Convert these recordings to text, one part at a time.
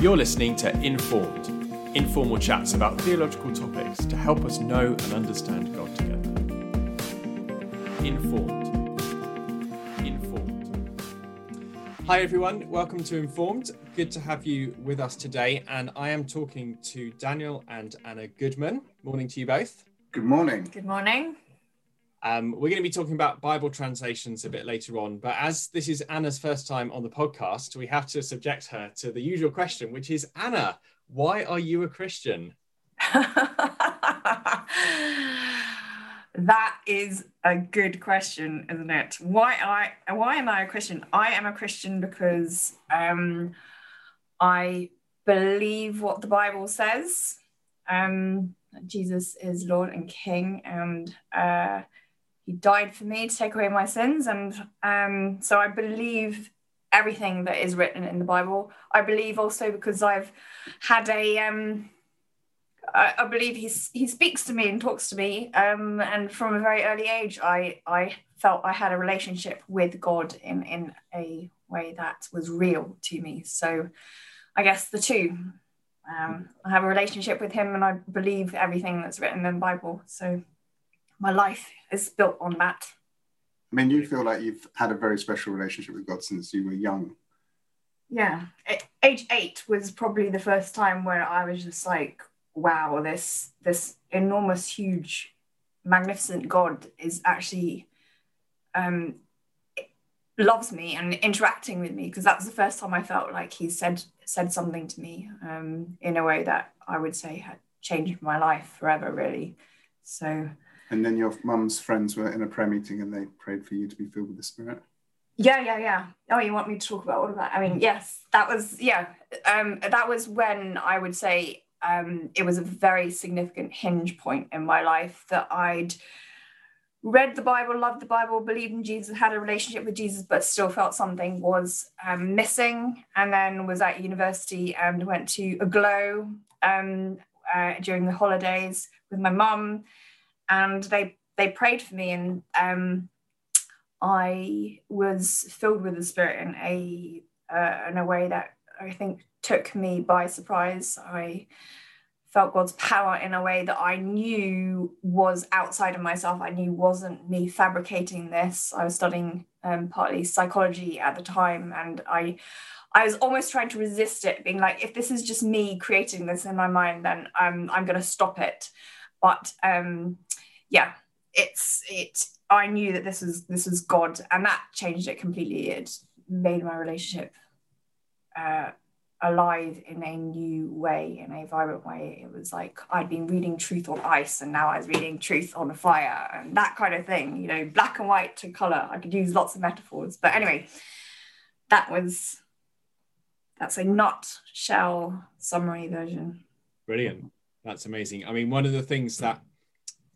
You're listening to Informed, informal chats about theological topics to help us know and understand God together. Informed. Informed. Hi, everyone. Welcome to Informed. Good to have you with us today. And I am talking to Daniel and Anna Goodman. Morning to you both. Good morning. Good morning. Um, we're going to be talking about Bible translations a bit later on, but as this is Anna's first time on the podcast, we have to subject her to the usual question, which is Anna, why are you a Christian? that is a good question, isn't it? Why I why am I a Christian? I am a Christian because um, I believe what the Bible says. Um, Jesus is Lord and King, and uh, he died for me to take away my sins and um, so i believe everything that is written in the bible. I believe also because i've had a um, I, I believe he, he speaks to me and talks to me um, and from a very early age i i felt i had a relationship with god in in a way that was real to me. So i guess the two um, i have a relationship with him and i believe everything that's written in the bible. So my life is built on that. I mean, you feel like you've had a very special relationship with God since you were young. Yeah, age eight was probably the first time where I was just like, "Wow, this this enormous, huge, magnificent God is actually um, loves me and interacting with me." Because that was the first time I felt like He said said something to me um, in a way that I would say had changed my life forever, really. So and then your mum's friends were in a prayer meeting and they prayed for you to be filled with the Spirit. Yeah, yeah, yeah. Oh, you want me to talk about all of that? I mean, yes, that was yeah. Um, that was when I would say um, it was a very significant hinge point in my life that I'd read the Bible, loved the Bible, believed in Jesus, had a relationship with Jesus, but still felt something was um, missing. And then was at university and went to Aglow um, uh, during the holidays with my mum and they they prayed for me and um, I was filled with the Spirit in a uh, in a way that I think took me by surprise. I felt God's power in a way that I knew was outside of myself. I knew wasn't me fabricating this. I was studying um, partly psychology at the time, and I I was almost trying to resist it, being like, if this is just me creating this in my mind, then um, I'm going to stop it. But um, yeah, it's it. I knew that this was this was God, and that changed it completely. It made my relationship uh, alive in a new way, in a vibrant way. It was like I'd been reading Truth on Ice, and now I was reading Truth on Fire, and that kind of thing. You know, black and white to color. I could use lots of metaphors, but anyway, that was that's a nutshell summary version. Brilliant. That's amazing. I mean, one of the things that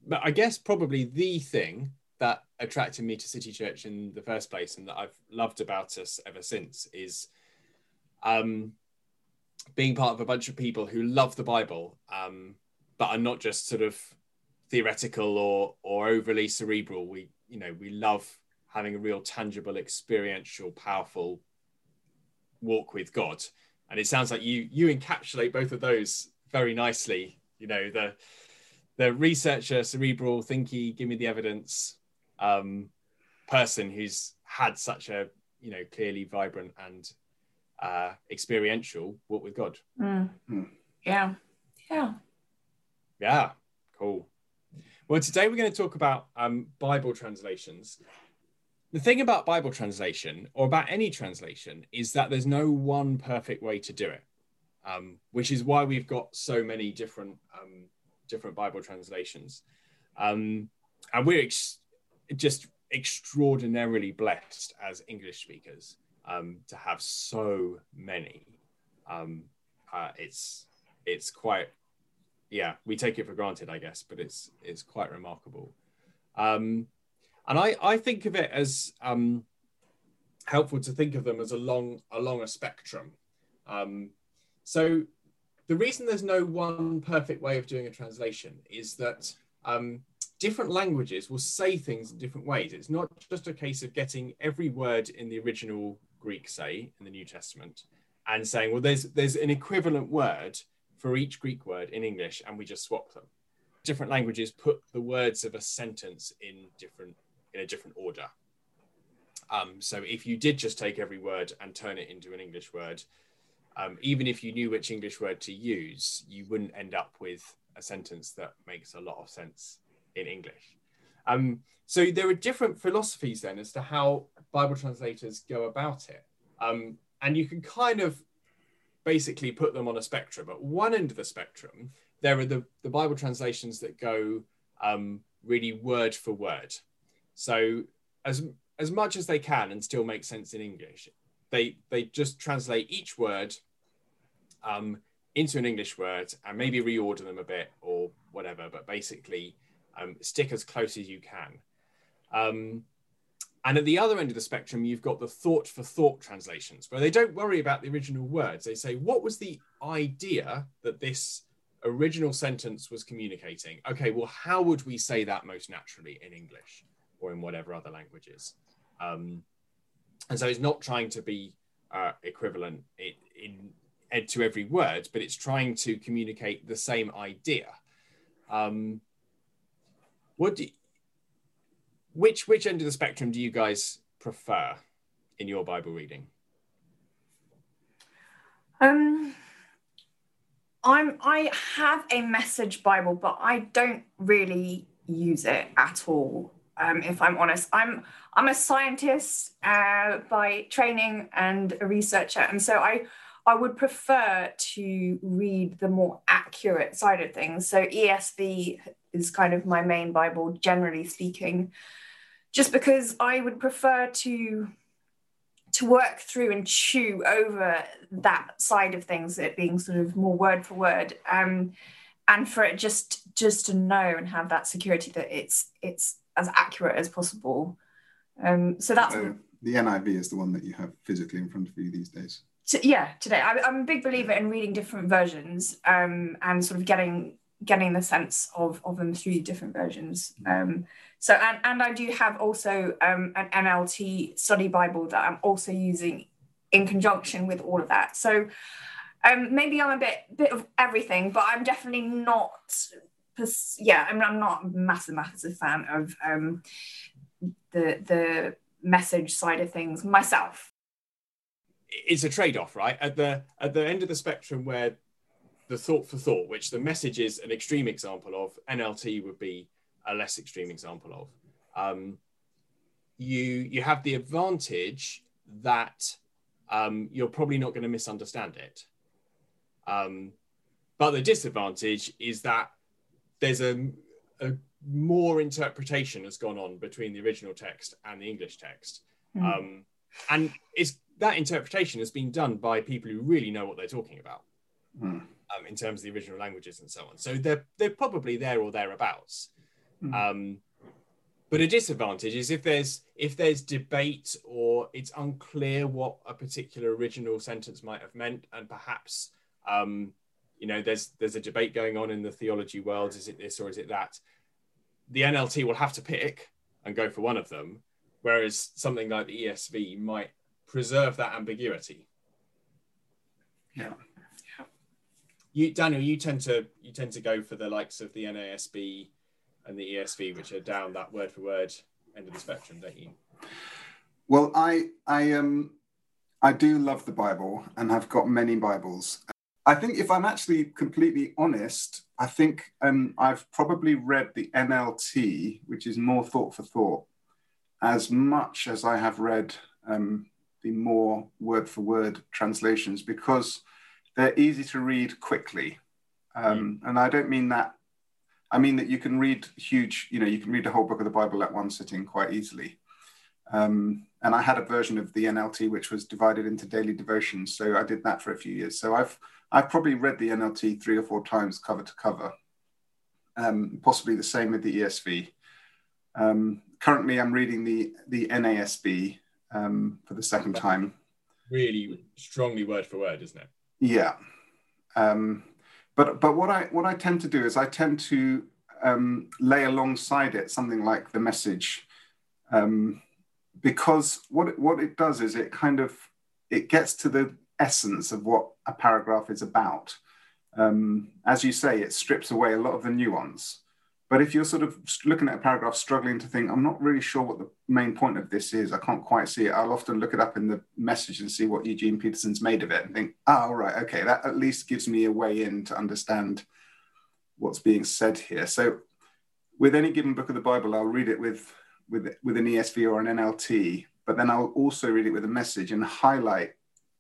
but I guess probably the thing that attracted me to City Church in the first place and that I've loved about us ever since is um, being part of a bunch of people who love the Bible, um, but are not just sort of theoretical or or overly cerebral. We you know we love having a real tangible, experiential, powerful walk with God, and it sounds like you you encapsulate both of those very nicely. You know the the researcher, cerebral, thinky, give me the evidence um, person who's had such a you know clearly vibrant and uh, experiential walk with God. Mm. Mm. Yeah, yeah, yeah. Cool. Well, today we're going to talk about um, Bible translations. The thing about Bible translation, or about any translation, is that there's no one perfect way to do it, um, which is why we've got so many different um, different Bible translations. Um, and we're ex- just extraordinarily blessed as English speakers um, to have so many. Um, uh, it's it's quite yeah we take it for granted I guess, but it's it's quite remarkable. Um, and I I think of it as helpful to think of them as along along a spectrum. So the reason there's no one perfect way of doing a translation is that um, different languages will say things in different ways. It's not just a case of getting every word in the original Greek, say, in the New Testament, and saying, well, there's there's an equivalent word for each Greek word in English, and we just swap them. Different languages put the words of a sentence in different in a different order. Um, so if you did just take every word and turn it into an English word, um, even if you knew which English word to use, you wouldn't end up with a sentence that makes a lot of sense in English. Um, so there are different philosophies then as to how Bible translators go about it. Um, and you can kind of basically put them on a spectrum. At one end of the spectrum, there are the, the Bible translations that go um, really word for word. So as as much as they can and still make sense in English, they they just translate each word um, into an English word and maybe reorder them a bit or whatever, but basically um, stick as close as you can. Um, and at the other end of the spectrum, you've got the thought for thought translations, where they don't worry about the original words. They say, what was the idea that this original sentence was communicating? Okay, well, how would we say that most naturally in English or in whatever other languages? Um, and so it's not trying to be uh, equivalent in, in, to every word, but it's trying to communicate the same idea. Um, what do you, which which end of the spectrum do you guys prefer in your Bible reading? Um, I'm I have a message Bible, but I don't really use it at all. Um, if I'm honest, I'm I'm a scientist uh, by training and a researcher, and so I I would prefer to read the more accurate side of things. So ESV is kind of my main Bible, generally speaking just because I would prefer to to work through and chew over that side of things, it being sort of more word for word, um, and for it just just to know and have that security that it's it's as accurate as possible. Um, so that's uh, the NIV is the one that you have physically in front of you these days. To, yeah, today I, am a big believer in reading different versions um, and sort of getting getting the sense of of them through different versions. Um, so, and, and I do have also um, an NLT study Bible that I'm also using in conjunction with all of that. So, um, maybe I'm a bit bit of everything, but I'm definitely not. Yeah, I'm, I'm not a massive, massive fan of um, the the message side of things myself. It's a trade-off, right? At the at the end of the spectrum, where the thought for thought, which the message is an extreme example of, NLT would be a less extreme example of. Um, you you have the advantage that um, you're probably not going to misunderstand it. Um, but the disadvantage is that there's a, a, more interpretation has gone on between the original text and the English text. Mm. Um, and it's that interpretation has been done by people who really know what they're talking about mm. um, in terms of the original languages and so on. So they're they're probably there or thereabouts. Mm. Um, but a disadvantage is if there's if there's debate or it's unclear what a particular original sentence might have meant, and perhaps um, you know there's there's a debate going on in the theology world. Is it this or is it that? The NLT will have to pick and go for one of them, whereas something like the ESV might preserve that ambiguity. Yeah. Yeah. you, Daniel, you tend to you tend to go for the likes of the NASB and the ESV, which are down that word for word end of the spectrum, don't you? Well, I I um I do love the Bible and have got many Bibles. I think if I'm actually completely honest, I think um, I've probably read the NLT, which is more thought for thought, as much as I have read um, the more word for word translations because they're easy to read quickly. Um, mm. And I don't mean that I mean that you can read huge, you know, you can read the whole book of the Bible at one sitting quite easily. Um, and I had a version of the NLT which was divided into daily devotions, so I did that for a few years. So I've I've probably read the NLT three or four times cover to cover. Um, possibly the same with the ESV. Um, currently, I'm reading the the NASB um, for the second time. Really strongly word for word, isn't it? Yeah. Um, but but what I what I tend to do is I tend to um, lay alongside it something like the message, um, because what it, what it does is it kind of it gets to the essence of what a paragraph is about. Um, as you say, it strips away a lot of the nuance. But if you're sort of looking at a paragraph, struggling to think, I'm not really sure what the main point of this is, I can't quite see it, I'll often look it up in the message and see what Eugene Peterson's made of it and think, oh, right, okay, that at least gives me a way in to understand what's being said here. So with any given book of the Bible, I'll read it with, with, with an ESV or an NLT, but then I'll also read it with a message and highlight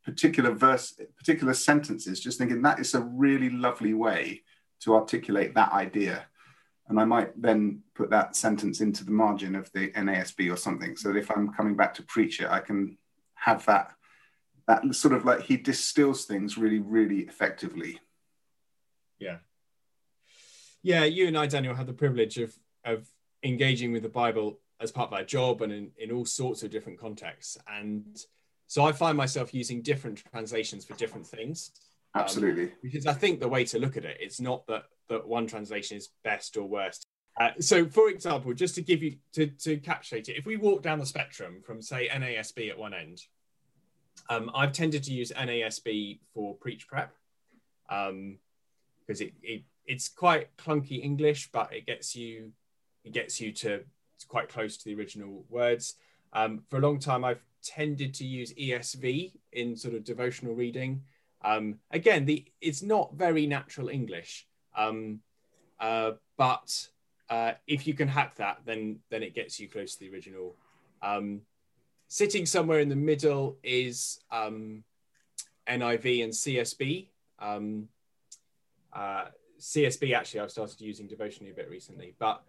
particular verse, particular sentences, just thinking that is a really lovely way to articulate that idea. And I might then put that sentence into the margin of the NASB or something, so that if I'm coming back to preach it, I can have that that sort of like he distills things really, really effectively. Yeah. Yeah, you and I, Daniel, had the privilege of of engaging with the Bible as part of our job and in, in all sorts of different contexts. And so I find myself using different translations for different things. Um, Absolutely. Um, because I think the way to look at it, it's not that, that one translation is best or worst. Uh, so, for example, just to give you to, to encapsulate it, if we walk down the spectrum from say NASB at one end, um, I've tended to use NASB for preach prep because um, it, it it's quite clunky English, but it gets you it gets you to quite close to the original words. Um, for a long time, I've tended to use ESV in sort of devotional reading. Um, again, the it's not very natural English, um, uh, but uh, if you can hack that, then then it gets you close to the original. Um, sitting somewhere in the middle is um, NIV and CSB. Um, uh, CSB actually, I've started using devotionally a bit recently, but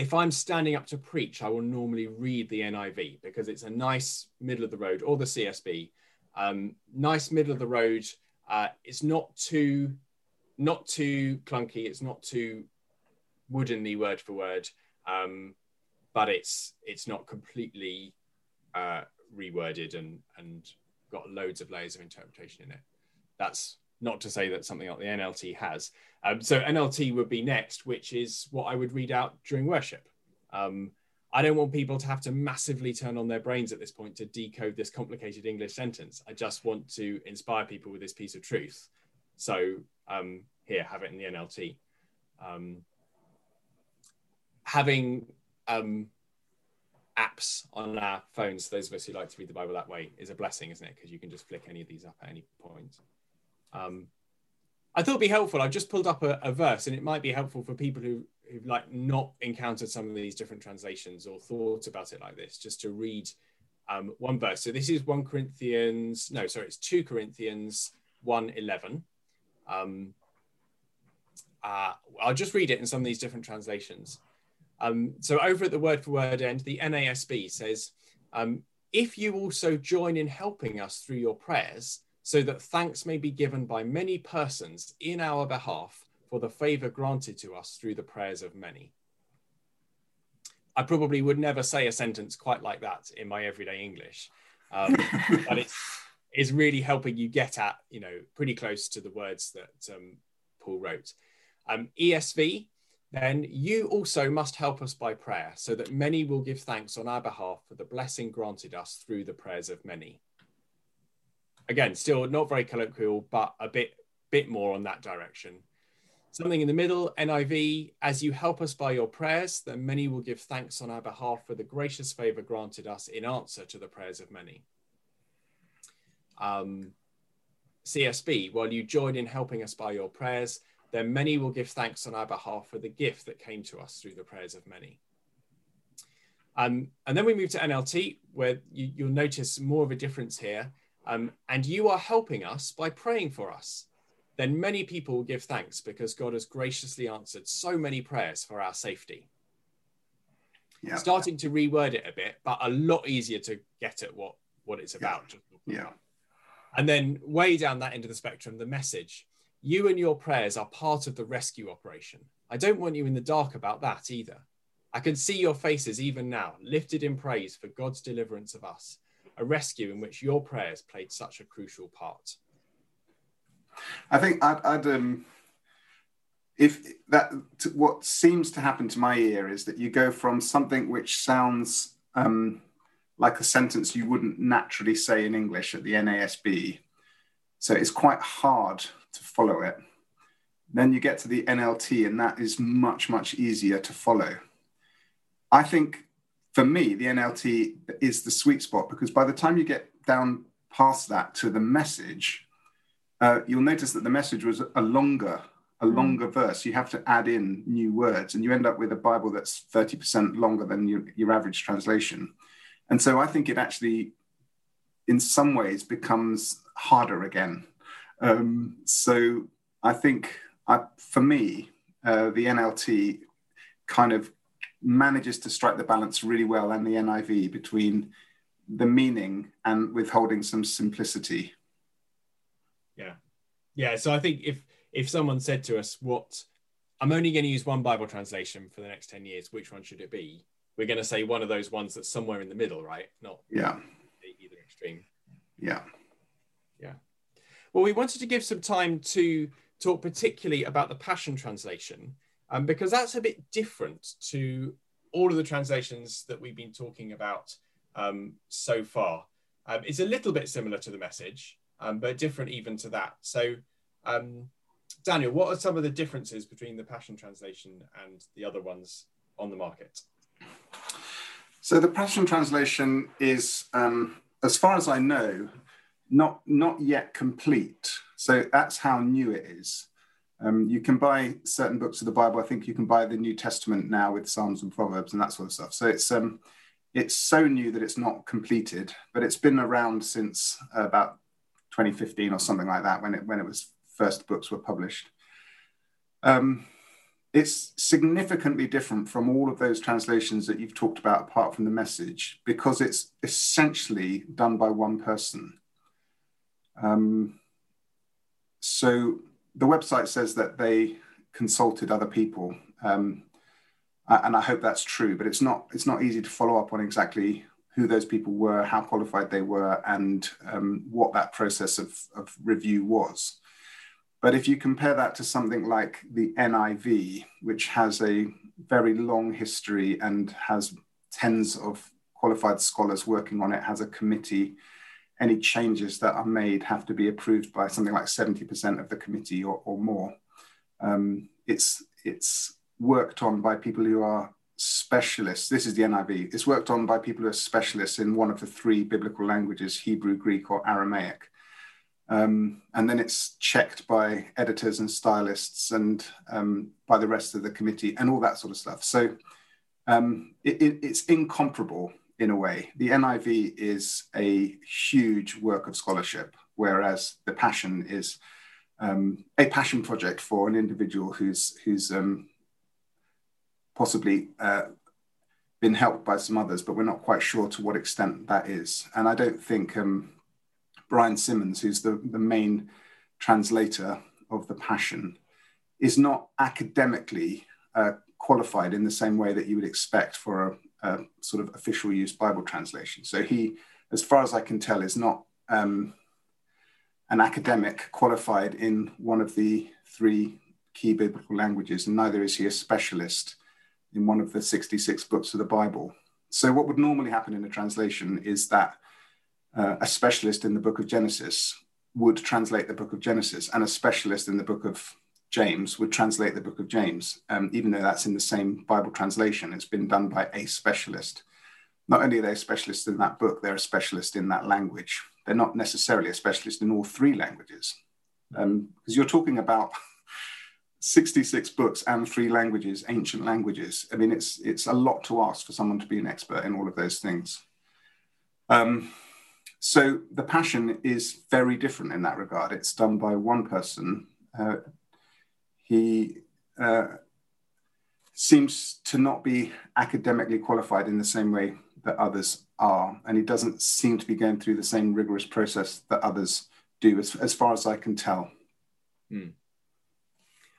if I'm standing up to preach, I will normally read the NIV because it's a nice middle of the road, or the CSB, um, nice middle of the road. Uh, it's not too, not too clunky. It's not too woodenly word for word, um, but it's it's not completely uh, reworded and and got loads of layers of interpretation in it. That's not to say that something like the NLT has. Um, so NLT would be next, which is what I would read out during worship. Um, I don't want people to have to massively turn on their brains at this point to decode this complicated English sentence. I just want to inspire people with this piece of truth. So um, here, have it in the NLT. Um, having um, apps on our phones, those of us who like to read the Bible that way, is a blessing, isn't it? Because you can just flick any of these up at any point. Um, I thought it'd be helpful. I've just pulled up a, a, verse, and it might be helpful for people who who've like not encountered some of these different translations or thought about it like this, just to read um, one verse. So this is one Corinthians. No, sorry, it's two Corinthians one eleven. Um, uh, I'll just read it in some of these different translations. Um, so over at the word for word end, the NASB says, um, "If you also join in helping us through your prayers." So that thanks may be given by many persons in our behalf for the favor granted to us through the prayers of many. I probably would never say a sentence quite like that in my everyday English, um, but it's, it's really helping you get at, you know, pretty close to the words that um, Paul wrote. Um, ESV, then you also must help us by prayer so that many will give thanks on our behalf for the blessing granted us through the prayers of many again, still not very colloquial, but a bit bit more on that direction. Something in the middle, NIV, as you help us by your prayers, then many will give thanks on our behalf for the gracious favor granted us in answer to the prayers of many. Um, CSB, while you join in helping us by your prayers, then many will give thanks on our behalf for the gift that came to us through the prayers of many. Um, and then we move to NLT, where you, will notice more of a difference here um, and you are helping us by praying for us, then many people will give thanks because God has graciously answered so many prayers for our safety. Yeah. Starting to reword it a bit, but a lot easier to get at what, what it's about. Yeah. yeah. And then way down that end of the spectrum, the message. You and your prayers are part of the rescue operation. I don't want you in the dark about that either. I can see your faces even now, lifted in praise for God's deliverance of us a rescue in which your prayers played such a crucial part? I think I'd, I'd um, if that what seems to happen to my ear is that you go from something which sounds um, like a sentence you wouldn't naturally say in English at the NASB. So it's quite hard to follow it. Then you get to the NLT, and that is much, much easier to follow. I think for me, the NLT is the sweet spot because by the time you get down past that to the message, uh, you'll notice that the message was a longer, a hmm. longer verse. You have to add in new words, and you end up with a Bible that's 30% longer than your, your average translation. And so I think it actually, in some ways, becomes harder again. Um, so I think, I, for me, uh, the NLT kind of manages to strike the balance really well and the NIV between the meaning and withholding some simplicity. Yeah. Yeah. So I think if if someone said to us, what I'm only going to use one Bible translation for the next 10 years, which one should it be? We're going to say one of those ones that's somewhere in the middle, right? Not yeah. either extreme. Yeah. Yeah. Well, we wanted to give some time to talk particularly about the Passion Translation, um, because that's a bit different to all of the translations that we've been talking about um, so far. Um, it's a little bit similar to the message, um, but different even to that. So, um, Daniel, what are some of the differences between the Passion Translation and the other ones on the market? So, the Passion Translation is, um, as far as I know, not not yet complete. So that's how new it is. Um, you can buy certain books of the Bible. I think you can buy the New Testament now with Psalms and Proverbs and that sort of stuff. So it's um, it's so new that it's not completed, but it's been around since about 2015 or something like that when it when it was first books were published. Um, it's significantly different from all of those translations that you've talked about, apart from the message, because it's essentially done by one person. Um, so the website says that they consulted other people, um, and I hope that's true. But it's not it's not easy to follow up on exactly who those people were, how qualified they were, and um, what that process of, of review was. But if you compare that to something like the NIV, which has a very long history and has tens of qualified scholars working on it, has a committee any changes that are made have to be approved by something like 70% of the committee or, or more. Um, it's, it's worked on by people who are specialists. This is the NIV. It's worked on by people who are specialists in one of the three biblical languages, Hebrew, Greek, or Aramaic. Um, and then it's checked by editors and stylists and um, by the rest of the committee and all that sort of stuff. So um, it, it, it's incomparable in a way. The NIV is a huge work of scholarship, whereas the Passion is um, a passion project for an individual who's who's um, possibly uh, been helped by some others, but we're not quite sure to what extent that is. And I don't think um, Brian Simmons, who's the, the main translator of the Passion, is not academically uh, qualified in the same way that you would expect for a sort of official use Bible translation. So he, as far as I can tell, is not um, an academic qualified in one of the three key biblical languages, and neither is he a specialist in one of the 66 books of the Bible. So, what would normally happen in a translation is that uh, a specialist in the book of Genesis would translate the book of Genesis, and a specialist in the book of James would translate the book of James, um, even though that's in the same Bible translation. It's been done by a specialist. Not only are they a specialist in that book, they're a specialist in that language. They're not necessarily a specialist in all three languages. Because um, you're talking about 66 books and three languages, ancient languages. I mean, it's, it's a lot to ask for someone to be an expert in all of those things. Um, so the passion is very different in that regard. It's done by one person. Uh, he uh, seems to not be academically qualified in the same way that others are, and he doesn't seem to be going through the same rigorous process that others do, as, as far as I can tell. Hmm.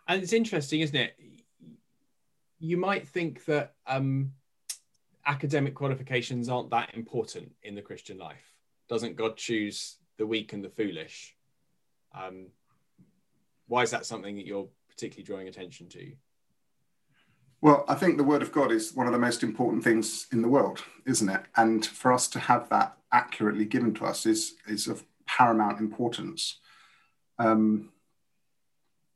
And it's interesting, isn't it? You might think that um, academic qualifications aren't that important in the Christian life. Doesn't God choose the weak and the foolish? Um, why is that something that you're particularly drawing attention to? Well, I think the Word of God is one of the most important things in the world, isn't it? And for us to have that accurately given to us is, is of paramount importance. Um,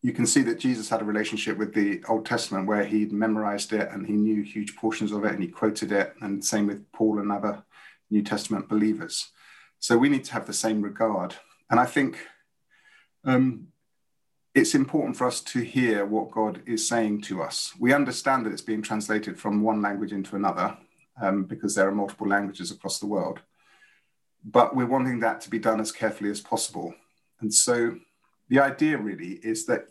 you can see that Jesus had a relationship with the Old Testament where he'd memorized it and he knew huge portions of it and he quoted it, and same with Paul and other New Testament believers. So we need to have the same regard. And I think um, it's important for us to hear what God is saying to us. We understand that it's being translated from one language into another um, because there are multiple languages across the world. But we're wanting that to be done as carefully as possible. And so the idea really is that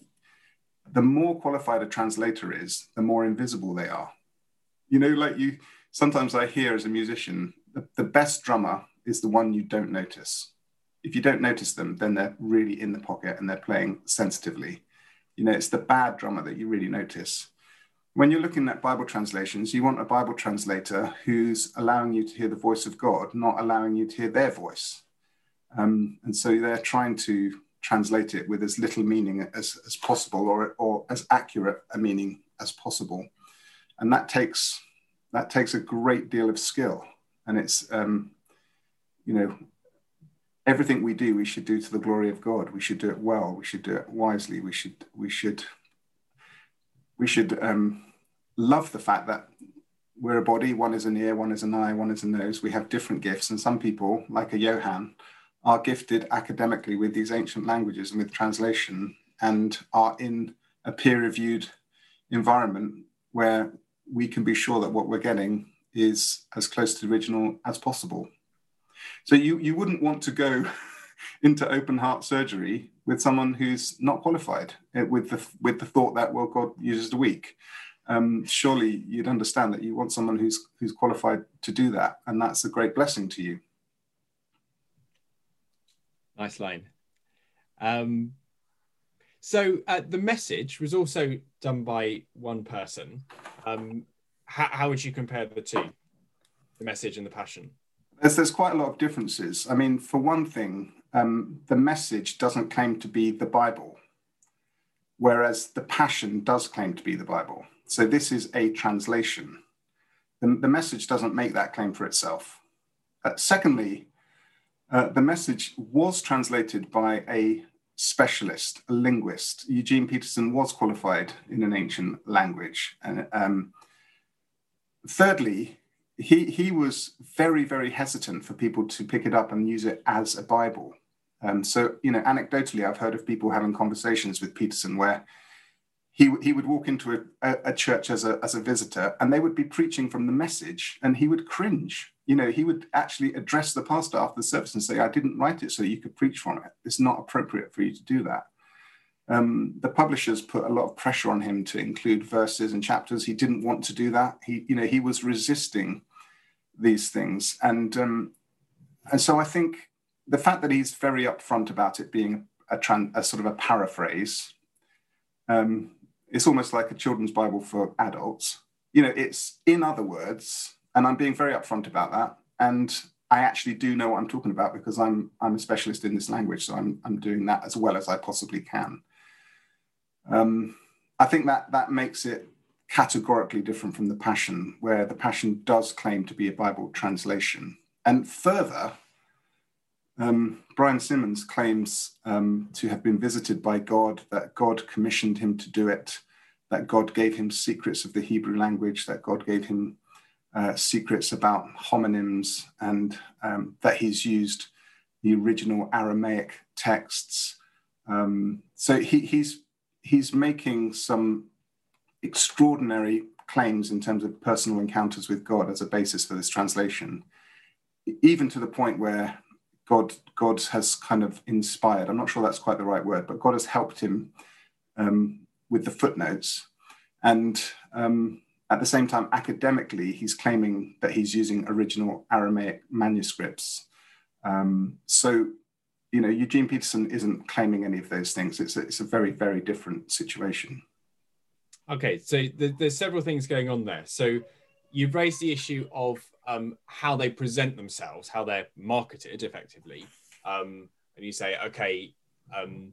the more qualified a translator is, the more invisible they are. You know, like you sometimes I hear as a musician, the, the best drummer is the one you don't notice. If you don't notice them, then they're really in the pocket and they're playing sensitively. You know, it's the bad drummer that you really notice. When you're looking at Bible translations, you want a Bible translator who's allowing you to hear the voice of God, not allowing you to hear their voice. Um, and so they're trying to translate it with as little meaning as, as possible or, or as accurate a meaning as possible. And that takes that takes a great deal of skill. And it's um, you know, everything we do, we should do to the glory of God. We should do it well. We should do it wisely. We should we should we should um, love the fact that we're a body. One is an ear, one is an eye, one is a nose. We have different gifts, and some people, like a Johann, are gifted academically with these ancient languages and with translation and are in a peer reviewed environment where we can be sure that what we're getting is as close to the original as possible. So you, you wouldn't want to go into open heart surgery with someone who's not qualified eh, with the, with the thought that, well, God uses the weak. Um, surely you'd understand that you want someone who's, who's qualified to do that. And that's a great blessing to you. Nice line. Um, so uh, the message was also done by one person. Um, how, how, would you compare the two, the message and the passion? There's, there's quite a lot of differences. I mean, for one thing, um, the message doesn't claim to be the Bible, whereas the passion does claim to be the Bible. So this is a translation. The, the message doesn't make that claim for itself. Uh, secondly, uh, the message was translated by a specialist, a linguist. Eugene Peterson was qualified in an ancient language. And um, thirdly, he, he was very, very hesitant for people to pick it up and use it as a Bible. Um, so, you know, anecdotally, I've heard of people having conversations with Peterson where he, he would walk into a, a, church as a, as a visitor and they would be preaching from the message and he would cringe. You know, he would actually address the pastor after the service and say, I didn't write it so you could preach from it. It's not appropriate for you to do that. Um, the publishers put a lot of pressure on him to include verses and chapters. He didn't want to do that. He, you know, he was resisting these things. And, um, and so I think the fact that he's very upfront about it being a, a sort of a paraphrase um, it's almost like a children's Bible for adults. You know, it's in other words, and I'm being very upfront about that. And I actually do know what I'm talking about because I'm I'm a specialist in this language, so I'm I'm doing that as well as I possibly can. Um, I think that that makes it categorically different from the Passion, where the Passion does claim to be a Bible translation. And further, um, Brian Simmons claims um, to have been visited by God, that God commissioned him to do it, that God gave him secrets of the Hebrew language, that God gave him uh, secrets about homonyms, and um, that he's used the original Aramaic texts. Um, so he, he's he's making some extraordinary claims in terms of personal encounters with God as a basis for this translation, even to the point where God God has kind of inspired. I'm not sure that's quite the right word, but God has helped him um, with the footnotes, and um, at the same time, academically, he's claiming that he's using original Aramaic manuscripts. Um, so, you know, Eugene Peterson isn't claiming any of those things. It's a, it's a very very different situation. Okay, so there's several things going on there. So you've raised the issue of um, how they present themselves, how they're marketed effectively. Um, and you say, okay, um,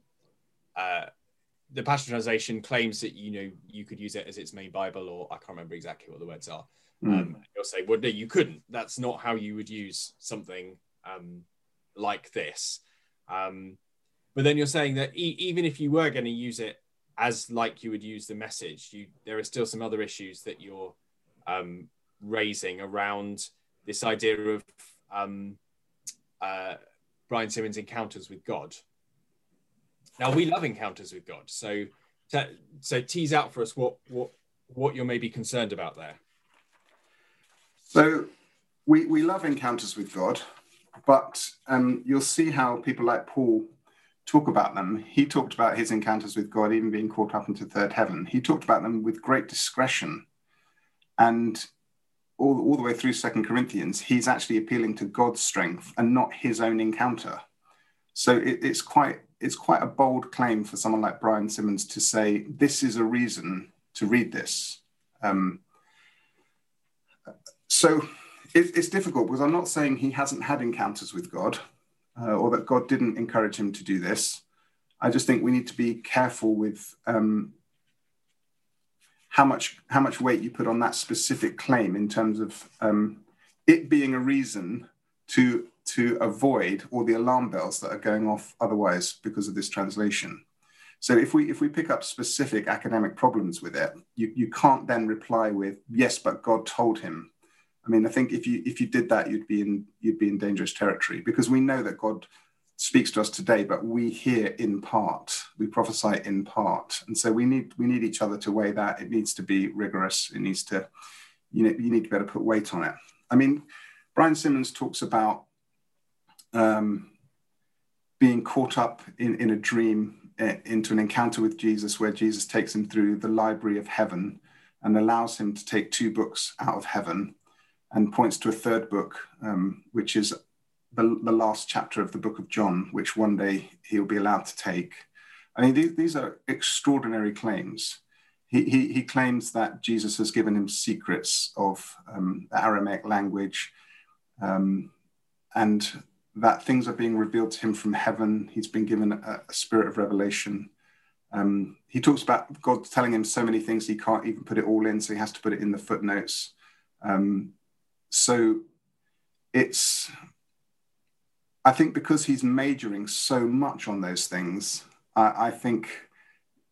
uh, the Passion Translation claims that you know you could use it as its main Bible, or I can't remember exactly what the words are. Mm. Um, you'll say, well, no, you couldn't. That's not how you would use something um, like this. Um, but then you're saying that e- even if you were going to use it as like you would use the message, you there are still some other issues that you're um, raising around this idea of um, uh, Brian Simmons' encounters with God. Now we love encounters with God, so so tease out for us what what what you're maybe concerned about there. So we we love encounters with God, but um, you'll see how people like Paul talk about them. He talked about his encounters with God, even being caught up into third heaven. He talked about them with great discretion, and all, all the way through Second Corinthians, he's actually appealing to God's strength and not his own encounter. So it, it's quite it's quite a bold claim for someone like Brian Simmons to say this is a reason to read this. Um, so it, it's difficult because I'm not saying he hasn't had encounters with God uh, or that God didn't encourage him to do this. I just think we need to be careful with um, how much how much weight you put on that specific claim in terms of um, it being a reason to to avoid all the alarm bells that are going off otherwise because of this translation. So if we if we pick up specific academic problems with it, you, you can't then reply with yes, but God told him. I mean, I think if you if you did that, you'd be in you'd be in dangerous territory because we know that God speaks to us today, but we hear in part, we prophesy in part. And so we need we need each other to weigh that. It needs to be rigorous. It needs to, you know, you need to be able to put weight on it. I mean, Brian Simmons talks about um, being caught up in, in a dream uh, into an encounter with Jesus where Jesus takes him through the library of heaven and allows him to take two books out of heaven and points to a third book, um, which is the, the last chapter of the book of John, which one day he'll be allowed to take. I mean, these, these are extraordinary claims. He, he, he, claims that Jesus has given him secrets of um, the Aramaic language um, and that things are being revealed to him from heaven. He's been given a, a spirit of revelation. Um, he talks about God telling him so many things he can't even put it all in, so he has to put it in the footnotes. Um, so it's I think because he's majoring so much on those things, I, I think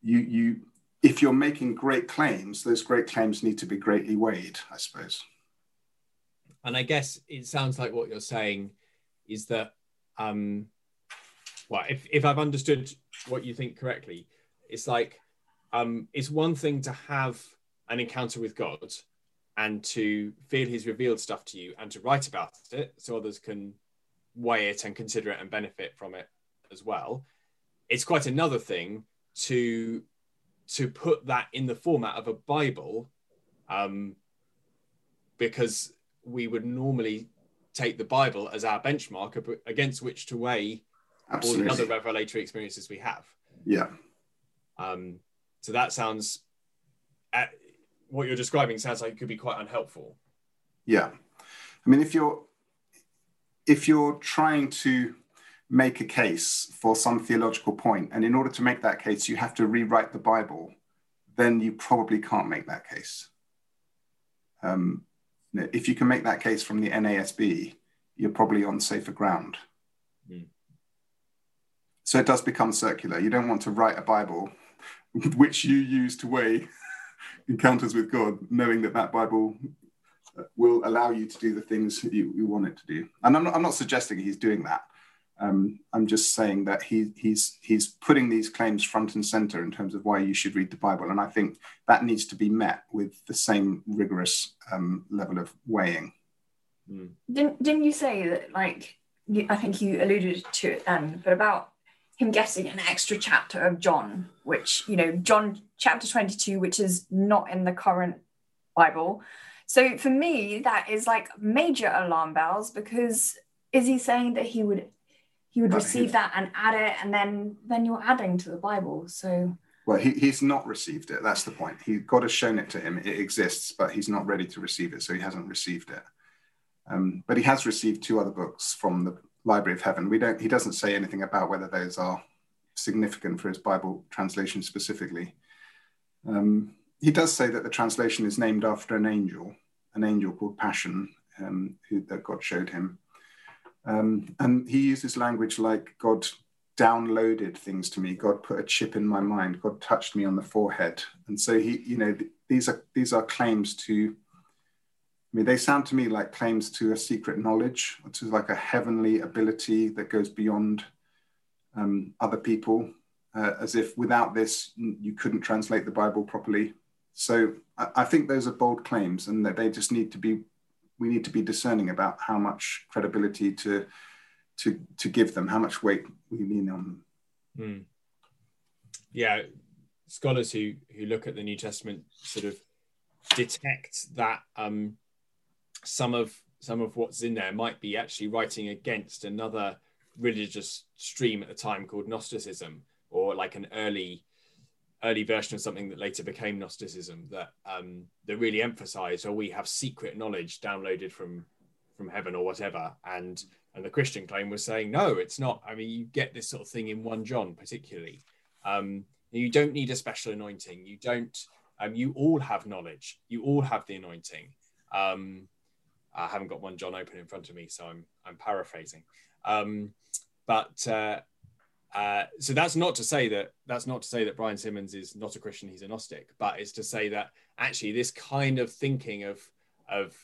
you you if you're making great claims, those great claims need to be greatly weighed, I suppose. And I guess it sounds like what you're saying is that, um, well, if, if I've understood what you think correctly, it's like um, it's one thing to have an encounter with God and to feel He's revealed stuff to you and to write about it so others can weigh it and consider it and benefit from it as well. It's quite another thing to to put that in the format of a Bible, um, because we would normally take the Bible as our benchmark against which to weigh Absolutely. all the other revelatory experiences we have. Yeah. Um, so that sounds, uh, what you're describing sounds like it could be quite unhelpful. Yeah. I mean, if you're if you're trying to make a case for some theological point, and in order to make that case, you have to rewrite the Bible, then you probably can't make that case. Um, if you can make that case from the NASB, you're probably on safer ground. Mm. So it does become circular. You don't want to write a Bible which you use to weigh encounters with God, knowing that that Bible will allow you to do the things you, you want it to do. And I'm not, I'm not suggesting he's doing that. Um, I'm just saying that he, he's he's putting these claims front and center in terms of why you should read the Bible, and I think that needs to be met with the same rigorous um, level of weighing. Mm. Didn't didn't you say that like you, I think you alluded to it then, but about him getting an extra chapter of John, which you know John chapter 22, which is not in the current Bible, so for me, that is like major alarm bells because is he saying that he would he would receive that and add it and then then you're adding to the Bible. So well, he, he's not received it. That's the point. He God has shown it to him. It exists, but he's not ready to receive it, so he hasn't received it. Um, but he has received two other books from the Library of Heaven. We don't. He doesn't say anything about whether those are significant for his Bible translation specifically. Um, he does say that the translation is named after an angel, an angel called Passion, um, who, that God showed him. Um, and he uses language like God downloaded things to me. God put a chip in my mind. God touched me on the forehead. And so he, you know, th- these are these are claims to. I mean, they sound to me like claims to a secret knowledge, to like a heavenly ability that goes beyond um, other people, uh, as if without this you couldn't translate the Bible properly. So I, I think those are bold claims, and that they just need to be. We need to be discerning about how much credibility to to to give them, how much weight we lean on them. Mm. Yeah, scholars who who look at the New Testament sort of detect that um, some of some of what's in there might be actually writing against another religious stream at the time called Gnosticism, or like an early early version of something that later became Gnosticism that um, that really emphasized, or oh, we have secret knowledge downloaded from from heaven or whatever, and and the Christian claim was saying no, it's not. I mean, you get this sort of thing in one John particularly. Um, you don't need a special anointing. You don't. Um, you all have knowledge. You all have the anointing. Um, I haven't got one John open in front of me, so I'm I'm paraphrasing. Um, but uh, uh, so that's not to say that that's not to say that Brian Simmons is not a Christian; he's a Gnostic. But it's to say that actually this kind of thinking of of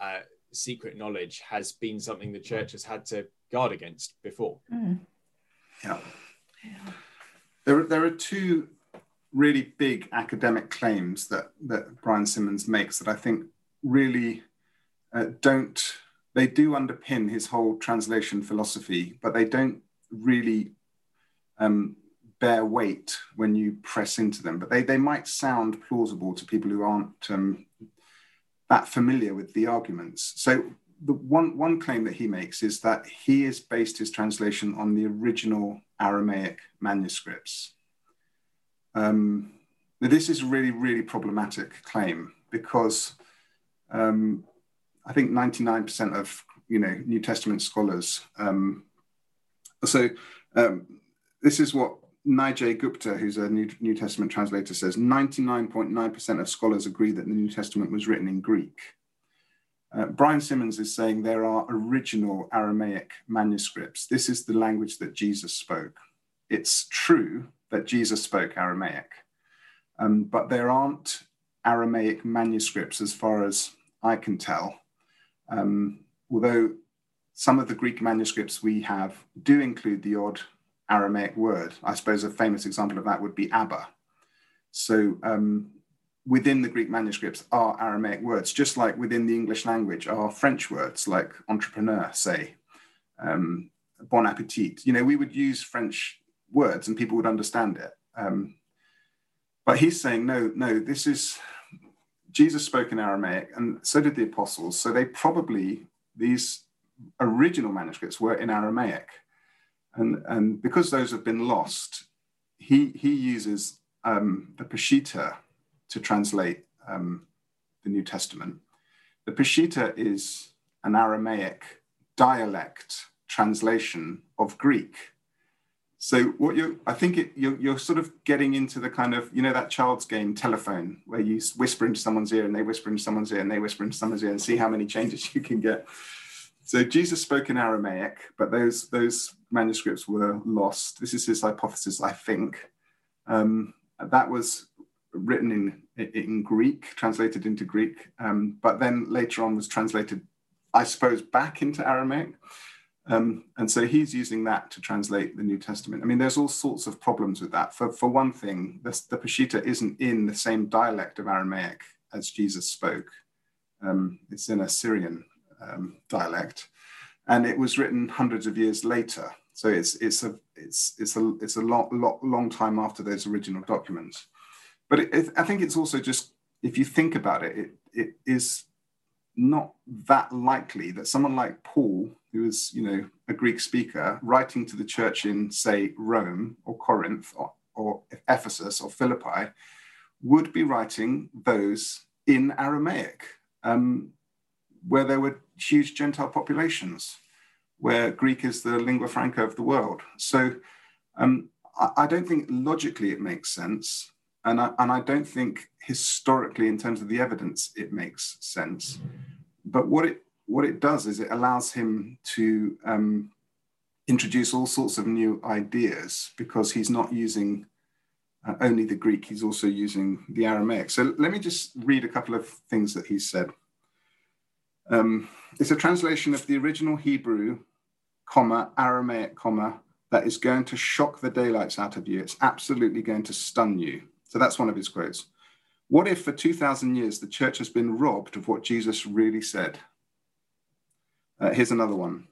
uh, secret knowledge has been something the church has had to guard against before. Mm. Yeah. yeah. There, there are two really big academic claims that that Brian Simmons makes that I think really uh, don't they do underpin his whole translation philosophy, but they don't really um, bear weight when you press into them. But they, they might sound plausible to people who aren't um, that familiar with the arguments. So the one, one claim that he makes is that he has based his translation on the original Aramaic manuscripts. Um, this is a really, really problematic claim because um, I think 99% of you know New Testament scholars. Um, so um, this is what Nijay Gupta, who's a New, New Testament translator, says 99.9% of scholars agree that the New Testament was written in Greek. Uh, Brian Simmons is saying there are original Aramaic manuscripts. This is the language that Jesus spoke. It's true that Jesus spoke Aramaic, um, but there aren't Aramaic manuscripts as far as I can tell. Um, although some of the Greek manuscripts we have do include the odd Aramaic word. I suppose a famous example of that would be Abba. So um, within the Greek manuscripts are Aramaic words, just like within the English language are French words like entrepreneur, say, um, bon appetit. You know, we would use French words and people would understand it. Um, but he's saying, no, no, this is Jesus spoke in Aramaic, and so did the apostles. So they probably, these original manuscripts were in Aramaic. And, and because those have been lost, he, he uses um, the Peshitta to translate um, the New Testament. The Peshitta is an Aramaic dialect translation of Greek. So what you, I think it, you're, you're sort of getting into the kind of, you know, that child's game telephone where you whisper into someone's ear and they whisper into someone's ear and they whisper into someone's ear and see how many changes you can get. So Jesus spoke in Aramaic, but those those manuscripts were lost. This is his hypothesis, I think. Um, that was written in in Greek, translated into Greek, um, but then later on was translated, I suppose, back into Aramaic. Um, and so he's using that to translate the New Testament. I mean, there's all sorts of problems with that. For, for one thing, the, the Peshitta isn't in the same dialect of Aramaic as Jesus spoke. Um, it's in a Syrian um, dialect, and it was written hundreds of years later. So it's it's a it's it's a it's a long long, long time after those original documents. But it, it, I think it's also just if you think about it, it it is not that likely that someone like Paul, who is, you know, a Greek speaker, writing to the church in, say, Rome or Corinth or, or Ephesus or Philippi, would be writing those in Aramaic, um, where there were huge Gentile populations, where Greek is the lingua franca of the world. So um, I, I don't think logically it makes sense. And I, and I don't think historically, in terms of the evidence, it makes sense. But what it what it does is it allows him to um, introduce all sorts of new ideas because he's not using uh, only the Greek, he's also using the Aramaic. So let me just read a couple of things that he said. Um, it's a translation of the original Hebrew, comma, Aramaic, comma, that is going to shock the daylights out of you. It's absolutely going to stun you. So that's one of his quotes. What if for 2,000 years the church has been robbed of what Jesus really said? Uh, here's another one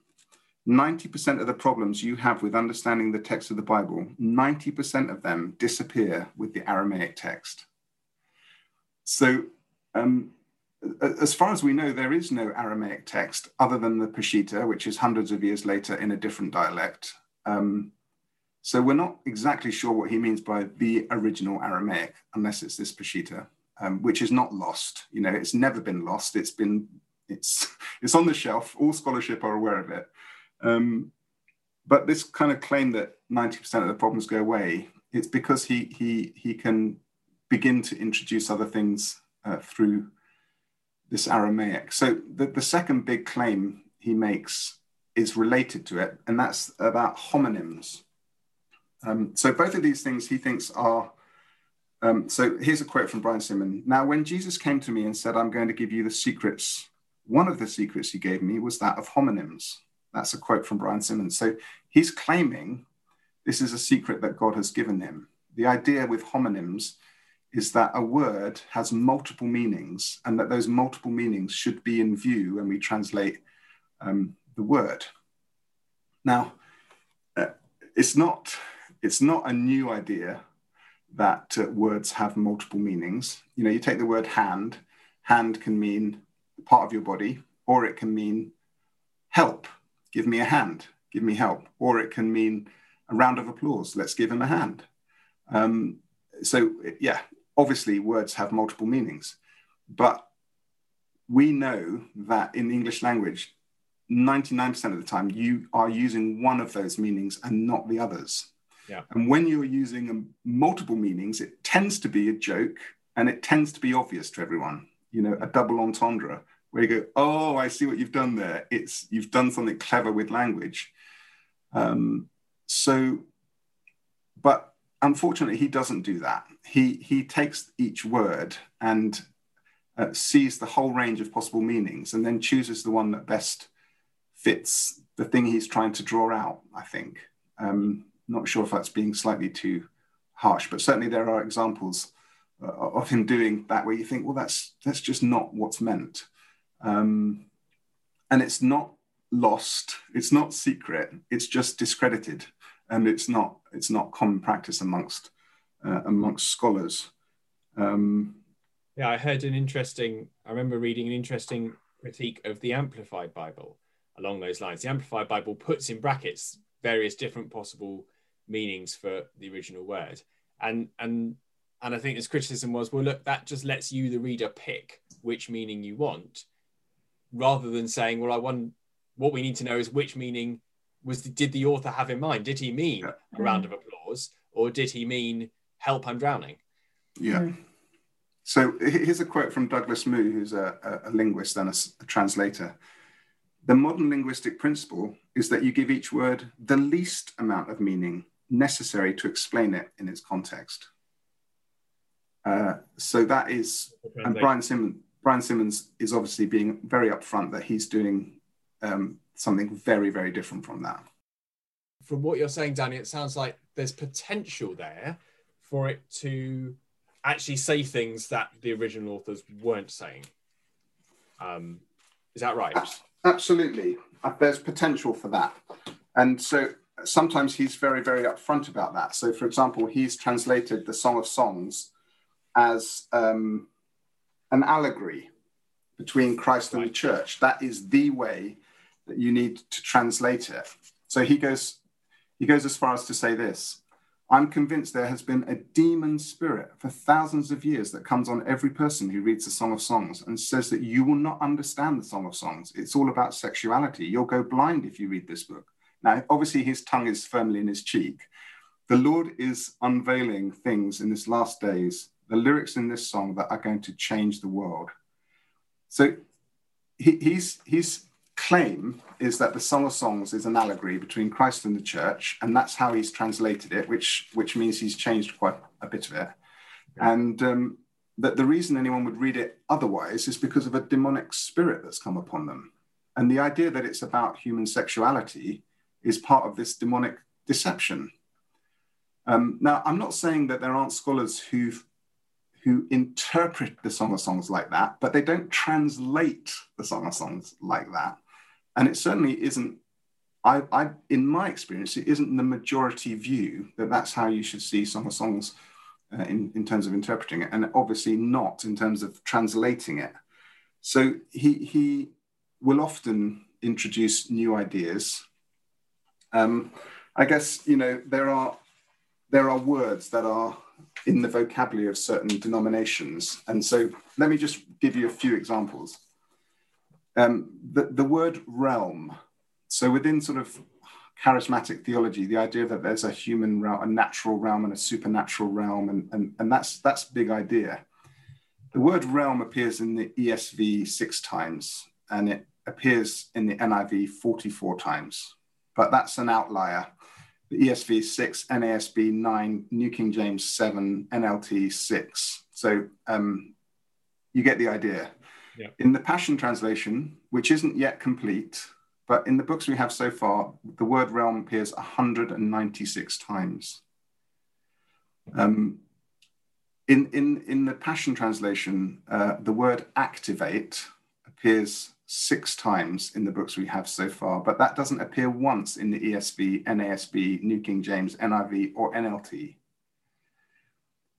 90% of the problems you have with understanding the text of the Bible, 90% of them disappear with the Aramaic text. So, um, as far as we know, there is no Aramaic text other than the Peshitta, which is hundreds of years later in a different dialect. Um, so we're not exactly sure what he means by the original Aramaic, unless it's this Peshitta, um, which is not lost. You know, it's never been lost. It's been it's it's on the shelf. All scholarship are aware of it. Um, but this kind of claim that 90% of the problems go away, it's because he he he can begin to introduce other things uh, through this Aramaic. So the, the second big claim he makes is related to it, and that's about homonyms. Um, so both of these things he thinks are. Um, so here's a quote from Brian Simon. Now, when Jesus came to me and said, "I'm going to give you the secrets," one of the secrets he gave me was that of homonyms. That's a quote from Brian Simmons. So he's claiming this is a secret that God has given him. The idea with homonyms is that a word has multiple meanings and that those multiple meanings should be in view when we translate um, the word. Now, uh, it's not it's not a new idea that uh, words have multiple meanings. You know, you take the word hand. Hand can mean part of your body, or it can mean help give me a hand, give me help. Or it can mean a round of applause, let's give him a hand. Um, so, yeah, obviously words have multiple meanings, but we know that in the English language, 99% of the time you are using one of those meanings and not the others. Yeah. And when you're using um, multiple meanings, it tends to be a joke and it tends to be obvious to everyone, you know, a double entendre where you go, oh, I see what you've done there. It's you've done something clever with language. Um, so, but unfortunately, he doesn't do that. He he takes each word and uh, sees the whole range of possible meanings, and then chooses the one that best fits the thing he's trying to draw out. I think. Um, not sure if that's being slightly too harsh, but certainly there are examples uh, of him doing that where you think, well, that's that's just not what's meant. Um, and it's not lost, it's not secret, it's just discredited. And it's not it's not common practice amongst uh, amongst scholars. Um, yeah, I heard an interesting. I remember reading an interesting critique of the Amplified Bible along those lines. The Amplified Bible puts in brackets various different possible meanings for the original word, and and and I think his criticism was, well, look, that just lets you, the reader, pick which meaning you want rather than saying, well, I want what we need to know is which meaning was the, did the author have in mind? Did he mean yeah. a round of applause or did he mean help I'm drowning? Yeah. So here's a quote from Douglas Moo, who's a, a linguist and a, a translator. The modern linguistic principle is that you give each word the least amount of meaning necessary to explain it in its context. Uh, so that is, and Brian Simmons, Brian Simmons is obviously being very upfront that he's doing um, something very, very different from that. From what you're saying, Danny, it sounds like there's potential there for it to actually say things that the original authors weren't saying. Um, is that right? Absolutely. Uh, there's potential for that. And so sometimes he's very, very upfront about that. So, for example, he's translated the Song of Songs as um, an allegory between Christ and the church. That is the way that you need to translate it. So he goes, he goes as far as to say this I'm convinced there has been a demon spirit for thousands of years that comes on every person who reads the Song of Songs and says that you will not understand the Song of Songs. It's all about sexuality. You'll go blind if you read this book. Now, obviously, his tongue is firmly in his cheek, the Lord is unveiling things in this last days, the lyrics in this song that are going to change the world. So he, he's, his claim is that the Song of Songs is an allegory between Christ and the church, and that's how he's translated it, which, which means he's changed quite a bit of it. And um, that the reason anyone would read it otherwise is because of a demonic spirit that's come upon them. And the idea that it's about human sexuality is part of this demonic deception. Um, now, I'm not saying that there aren't scholars who who interpret the Song of Songs like that, but they don't translate the Song of Songs like that. And it certainly isn't. I, I, in my experience, it isn't the majority view that that's how you should see Song of the Songs uh, in, in terms of interpreting it, and obviously not in terms of translating it. So he, he will often introduce new ideas. Um, I guess you know there are there are words that are in the vocabulary of certain denominations, and so let me just give you a few examples. Um, the, the word realm. So within sort of charismatic theology, the idea that there's a human realm, a natural realm, and a supernatural realm, and, and, and that's that's big idea. The word realm appears in the ESV six times, and it appears in the NIV 44 times, but that's an outlier. The ESV 6, NASB 9, New King James 7, NLT 6. So um, you get the idea. Yeah. In the Passion Translation, which isn't yet complete, but in the books we have so far, the word realm appears 196 times. Um, in, in, in the Passion Translation, uh, the word activate appears six times in the books we have so far, but that doesn't appear once in the ESV, NASB, New King James, NIV, or NLT.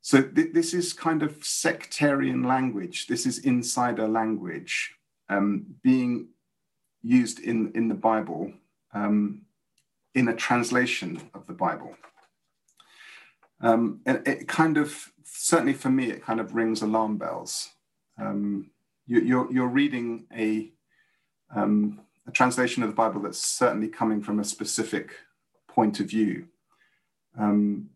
So th- this is kind of sectarian language. This is insider language um, being used in, in the Bible um, in a translation of the Bible. Um, and it kind of, certainly for me, it kind of rings alarm bells. Um, you, are you're, you're reading a, um, a translation of the Bible that's certainly coming from a specific point of view. Um,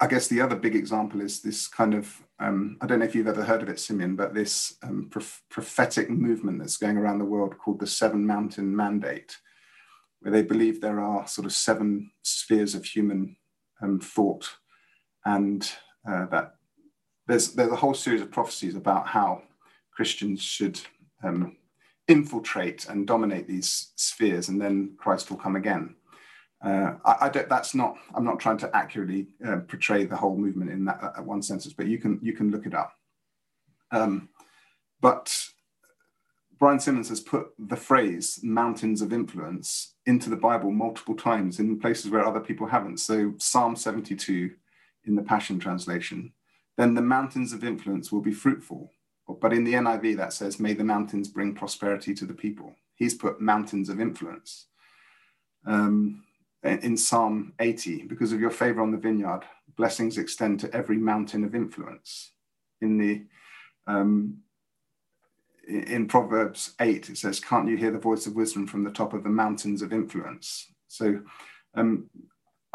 I guess the other big example is this kind of um, I don't know if you've ever heard of it, Simeon, but this um, prof- prophetic movement that's going around the world called the Seven Mountain Mandate, where they believe there are sort of seven spheres of human um, thought, and uh, that there's there's a whole series of prophecies about how Christians should um, infiltrate and dominate these spheres, and then Christ will come again. Uh, I, I, don't, that's not. I'm not trying to accurately uh, portray the whole movement in that, that, one sentence, but you can you can look it up. Um, but Brian Simmons has put the phrase "mountains of influence" into the Bible multiple times in places where other people haven't. So Psalm 72 in the Passion Translation, then the mountains of influence will be fruitful. But in the NIV, that says, "May the mountains bring prosperity to the people." He's put mountains of influence. Um, in Psalm 80, because of your favor on the vineyard, blessings extend to every mountain of influence. In the um, in Proverbs 8, it says, Can't you hear the voice of wisdom from the top of the mountains of influence? So um,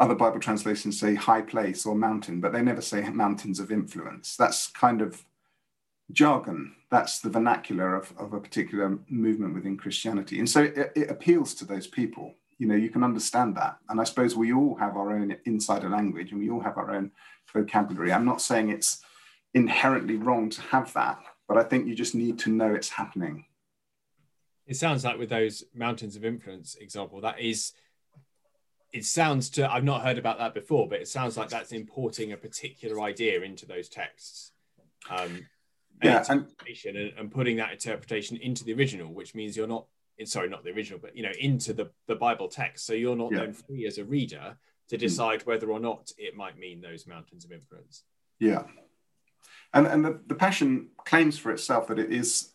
other Bible translations say high place or mountain, but they never say mountains of influence. That's kind of jargon. That's the vernacular of, of a particular movement within Christianity. And so it, it appeals to those people you know you can understand that. And i suppose we all have our own insider language and we all have our own vocabulary. I'm not saying it's inherently wrong to have that but i think you just need to know it's happening. It sounds like with those mountains of influence example that is it sounds to i've not heard about that before but it sounds like that's importing a particular idea into those texts. Um, yeah and, and, and putting that interpretation into the original which means you're not sorry, not the original, but you know, into the, the Bible text. So you're not yeah. then free as a reader to hmm. decide whether or not it might mean those mountains of influence. Yeah. And, and the, the Passion claims for itself that it is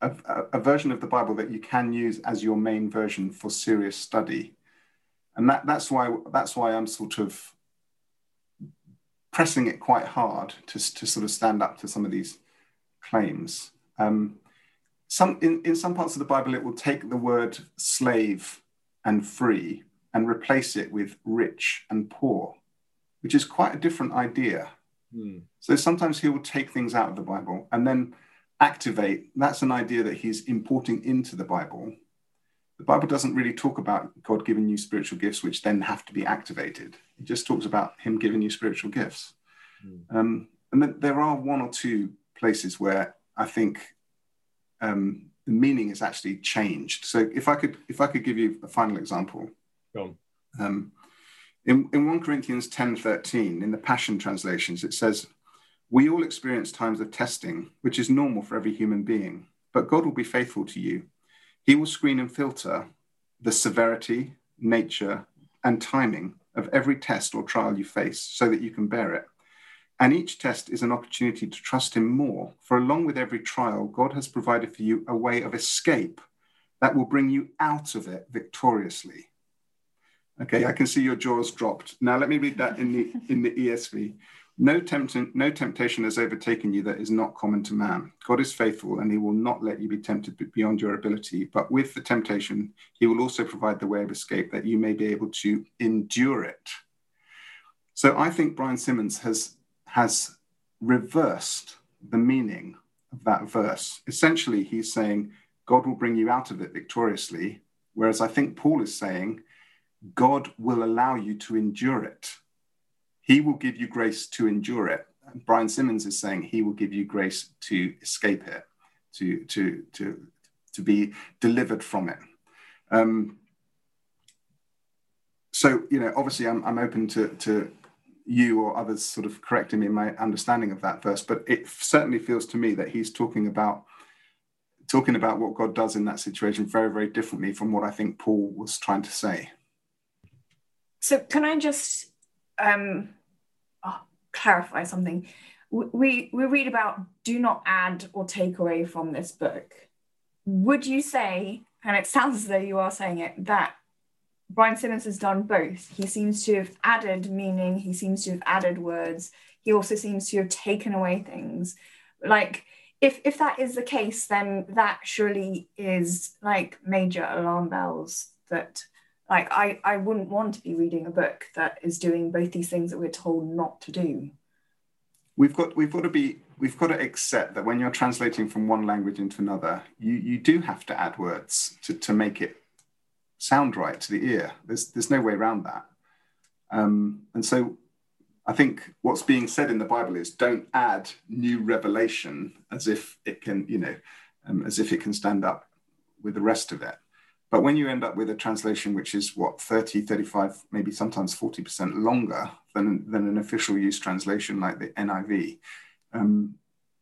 a, a, version of the Bible that you can use as your main version for serious study. And that, that's why that's why I'm sort of pressing it quite hard to, to sort of stand up to some of these claims. Um, some in, in some parts of the Bible, it will take the word slave and free and replace it with rich and poor. which is quite a different idea. Hmm. So sometimes he will take things out of the Bible and then activate. That's an idea that he's importing into the Bible. The Bible doesn't really talk about God giving you spiritual gifts, which then have to be activated. It just talks about Him giving you spiritual gifts. Hmm. Um, and then there are one or two places where I think um, the meaning is actually changed. So if I could, if I could give you a final example, Go um, in, in 1 Corinthians 10 13, in the Passion translations, it says, We all experience times of testing, which is normal for every human being, but God will be faithful to you. He will screen and filter the severity, nature, and timing of every test or trial you face so that you can bear it. And each test is an opportunity to trust Him more, for along with every trial, God has provided for you a way of escape that will bring you out of it victoriously. Okay, I can see your jaws dropped. Now let me read that in the in the ESV. No temptation, no temptation has overtaken you that is not common to man. God is faithful, and He will not let you be tempted beyond your ability. But with the temptation, He will also provide the way of escape that you may be able to endure it. So I think Brian Simmons has has reversed the meaning of that verse. Essentially, he's saying God will bring you out of it victoriously, whereas I think Paul is saying God will allow you to endure it. He will give you grace to endure it. And Brian Simmons is saying he will give you grace to escape it, to to to to be delivered from it. Um, so you know, obviously, I'm I'm open to to you or others sort of correcting me in my understanding of that verse, but it certainly feels to me that he's talking about talking about what God does in that situation very, very differently from what I think Paul was trying to say. So, can I just um, oh, clarify something? We we read about do not add or take away from this book. Would you say, and it sounds as though you are saying it, that Brian Simmons has done both. He seems to have added meaning, he seems to have added words, he also seems to have taken away things. Like, if, if that is the case, then that surely is like major alarm bells that like I, I wouldn't want to be reading a book that is doing both these things that we're told not to do. We've got we've got to be we've got to accept that when you're translating from one language into another, you, you do have to add words to, to make it sound right to the ear. There's there's no way around that. Um, and so I think what's being said in the Bible is don't add new revelation as if it can, you know, um, as if it can stand up with the rest of it. But when you end up with a translation which is what 30, 35, maybe sometimes 40% longer than, than an official use translation like the NIV, um,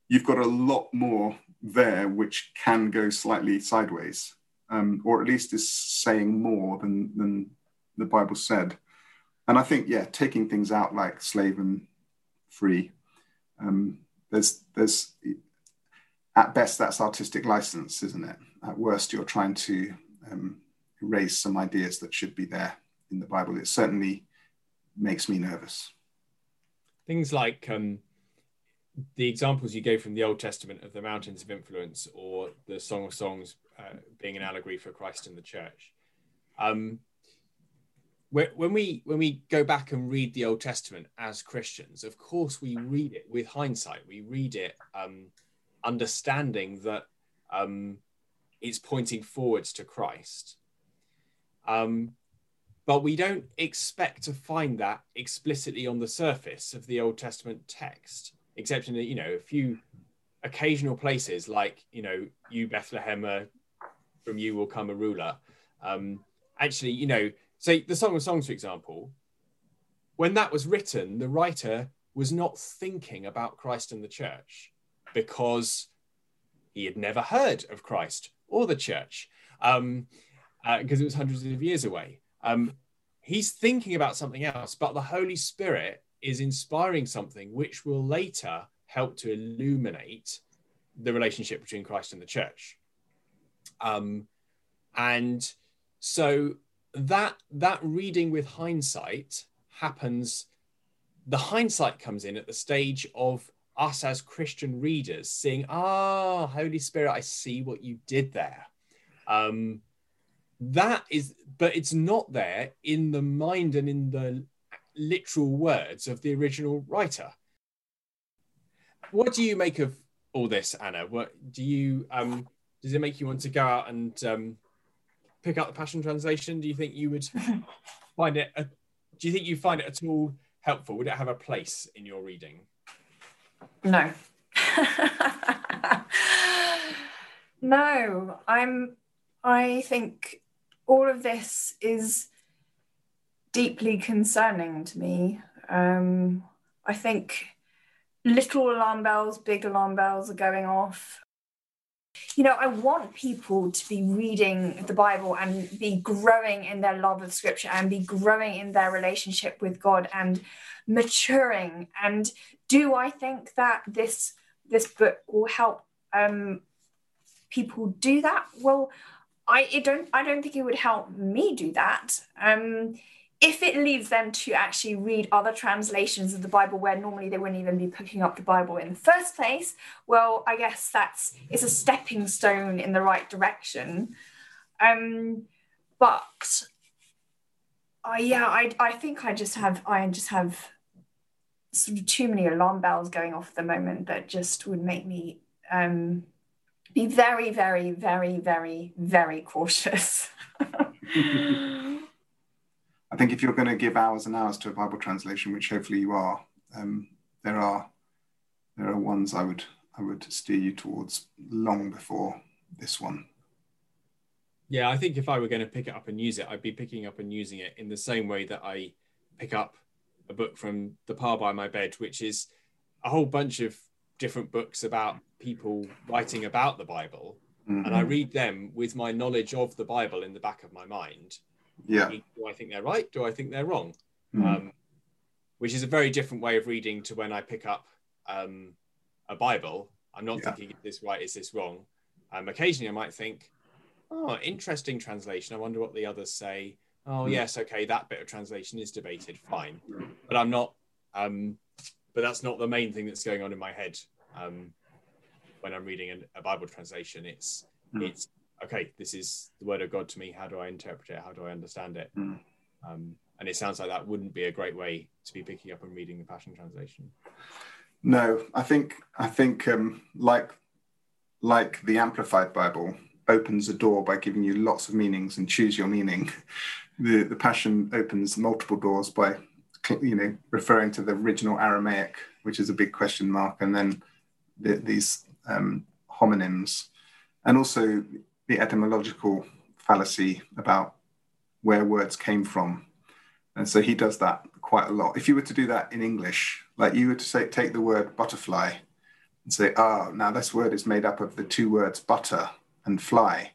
you've got a lot more there which can go slightly sideways um, or at least is saying more than, than the Bible said. And I think, yeah, taking things out like slave and free, um, there's, there's, at best, that's artistic license, isn't it? At worst, you're trying to um, erase some ideas that should be there in the Bible. It certainly makes me nervous. Things like um, the examples you gave from the Old Testament of the mountains of influence or the Song of Songs uh, being an allegory for Christ in the church. Um, when we when we go back and read the Old Testament as Christians, of course we read it with hindsight. We read it um, understanding that um, it's pointing forwards to Christ. Um, but we don't expect to find that explicitly on the surface of the Old Testament text except in you know a few occasional places like you know you Bethlehem uh, from you will come a ruler. Um, actually, you know, say the Song of Songs, for example, when that was written, the writer was not thinking about Christ and the church because he had never heard of Christ or the church because um, uh, it was hundreds of years away. Um, he's thinking about something else, but the Holy Spirit is inspiring something which will later help to illuminate the relationship between Christ and the church. Um, and so that that reading with hindsight happens. The hindsight comes in at the stage of us as Christian readers seeing, ah, Holy Spirit, I see what you did there. Um, that is, but it's not there in the mind and in the literal words of the original writer. What do you make of all this, Anna? What do you um, does it make you want to go out and um, pick up the Passion Translation? Do you think you would find it? A, do you think you find it at all helpful? Would it have a place in your reading? No. no, I'm. I think all of this is deeply concerning to me. Um, I think little alarm bells, big alarm bells are going off. You know, I want people to be reading the Bible and be growing in their love of Scripture and be growing in their relationship with God and maturing. And do I think that this this book will help um, people do that? Well, I don't I don't think it would help me do that. Um, if it leads them to actually read other translations of the Bible where normally they wouldn't even be picking up the Bible in the first place, well, I guess that's it's a stepping stone in the right direction. Um, but I yeah, I I think I just have I just have sort of too many alarm bells going off at the moment that just would make me um, be very, very, very, very, very cautious. I think if you're going to give hours and hours to a Bible translation, which hopefully you are, um, there are there are ones I would I would steer you towards long before this one. Yeah, I think if I were going to pick it up and use it, I'd be picking up and using it in the same way that I pick up a book from the par by my bed, which is a whole bunch of different books about people writing about the Bible. Mm-hmm. And I mm-hmm. read them with my knowledge of the Bible in the back of my mind yeah. Do i think they're right? Do i think they're wrong? Mm. um, which is a very different way of reading to when i pick up um, a bible. I'm not yeah. thinking is this right? Is this wrong? Um, occasionally i might think oh interesting translation. I wonder what the others say. Oh mm. yes okay that bit of translation is debated. Fine. But i'm not um, but that's not the main thing that's going on in my head. Um, when i'm reading a, a bible translation it's mm. it's okay, this is the word of God to me. How do I interpret it? How do I understand it? Mm. Um, and it sounds like that wouldn't be a great way to be picking up and reading the Passion Translation. No, I think I think um, like like the Amplified Bible opens a door by giving you lots of meanings and choose your meaning. The the Passion opens multiple doors by you know referring to the original Aramaic, which is a big question mark, and then the, these um, homonyms, and also the etymological fallacy about where words came from. And so he does that quite a lot. If you were to do that in English, like you were to say, take the word butterfly and say, ah, oh, now this word is made up of the two words butter and fly.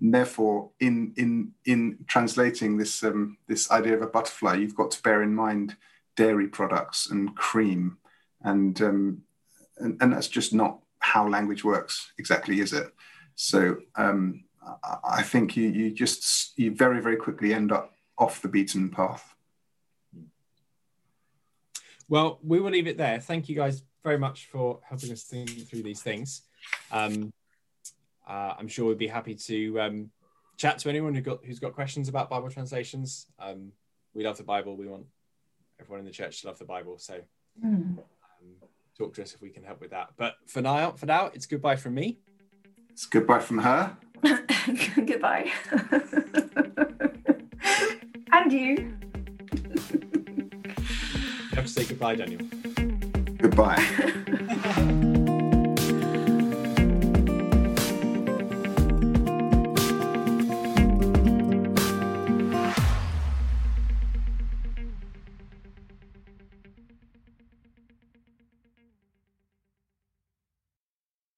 And therefore, in in in translating this um, this idea of a butterfly, you've got to bear in mind dairy products and cream, and um, and, and that's just not how language works exactly, is it? So um, I think you you just you very very quickly end up off the beaten path. Well, we will leave it there. Thank you guys very much for helping us think through these things. Um, uh, I'm sure we'd be happy to um, chat to anyone who got who's got questions about Bible translations. Um, we love the Bible. We want everyone in the church to love the Bible. So mm. talk to us if we can help with that. But for now, for now, it's goodbye from me. It's goodbye from her. goodbye. and you. You have to say goodbye, Daniel. Goodbye.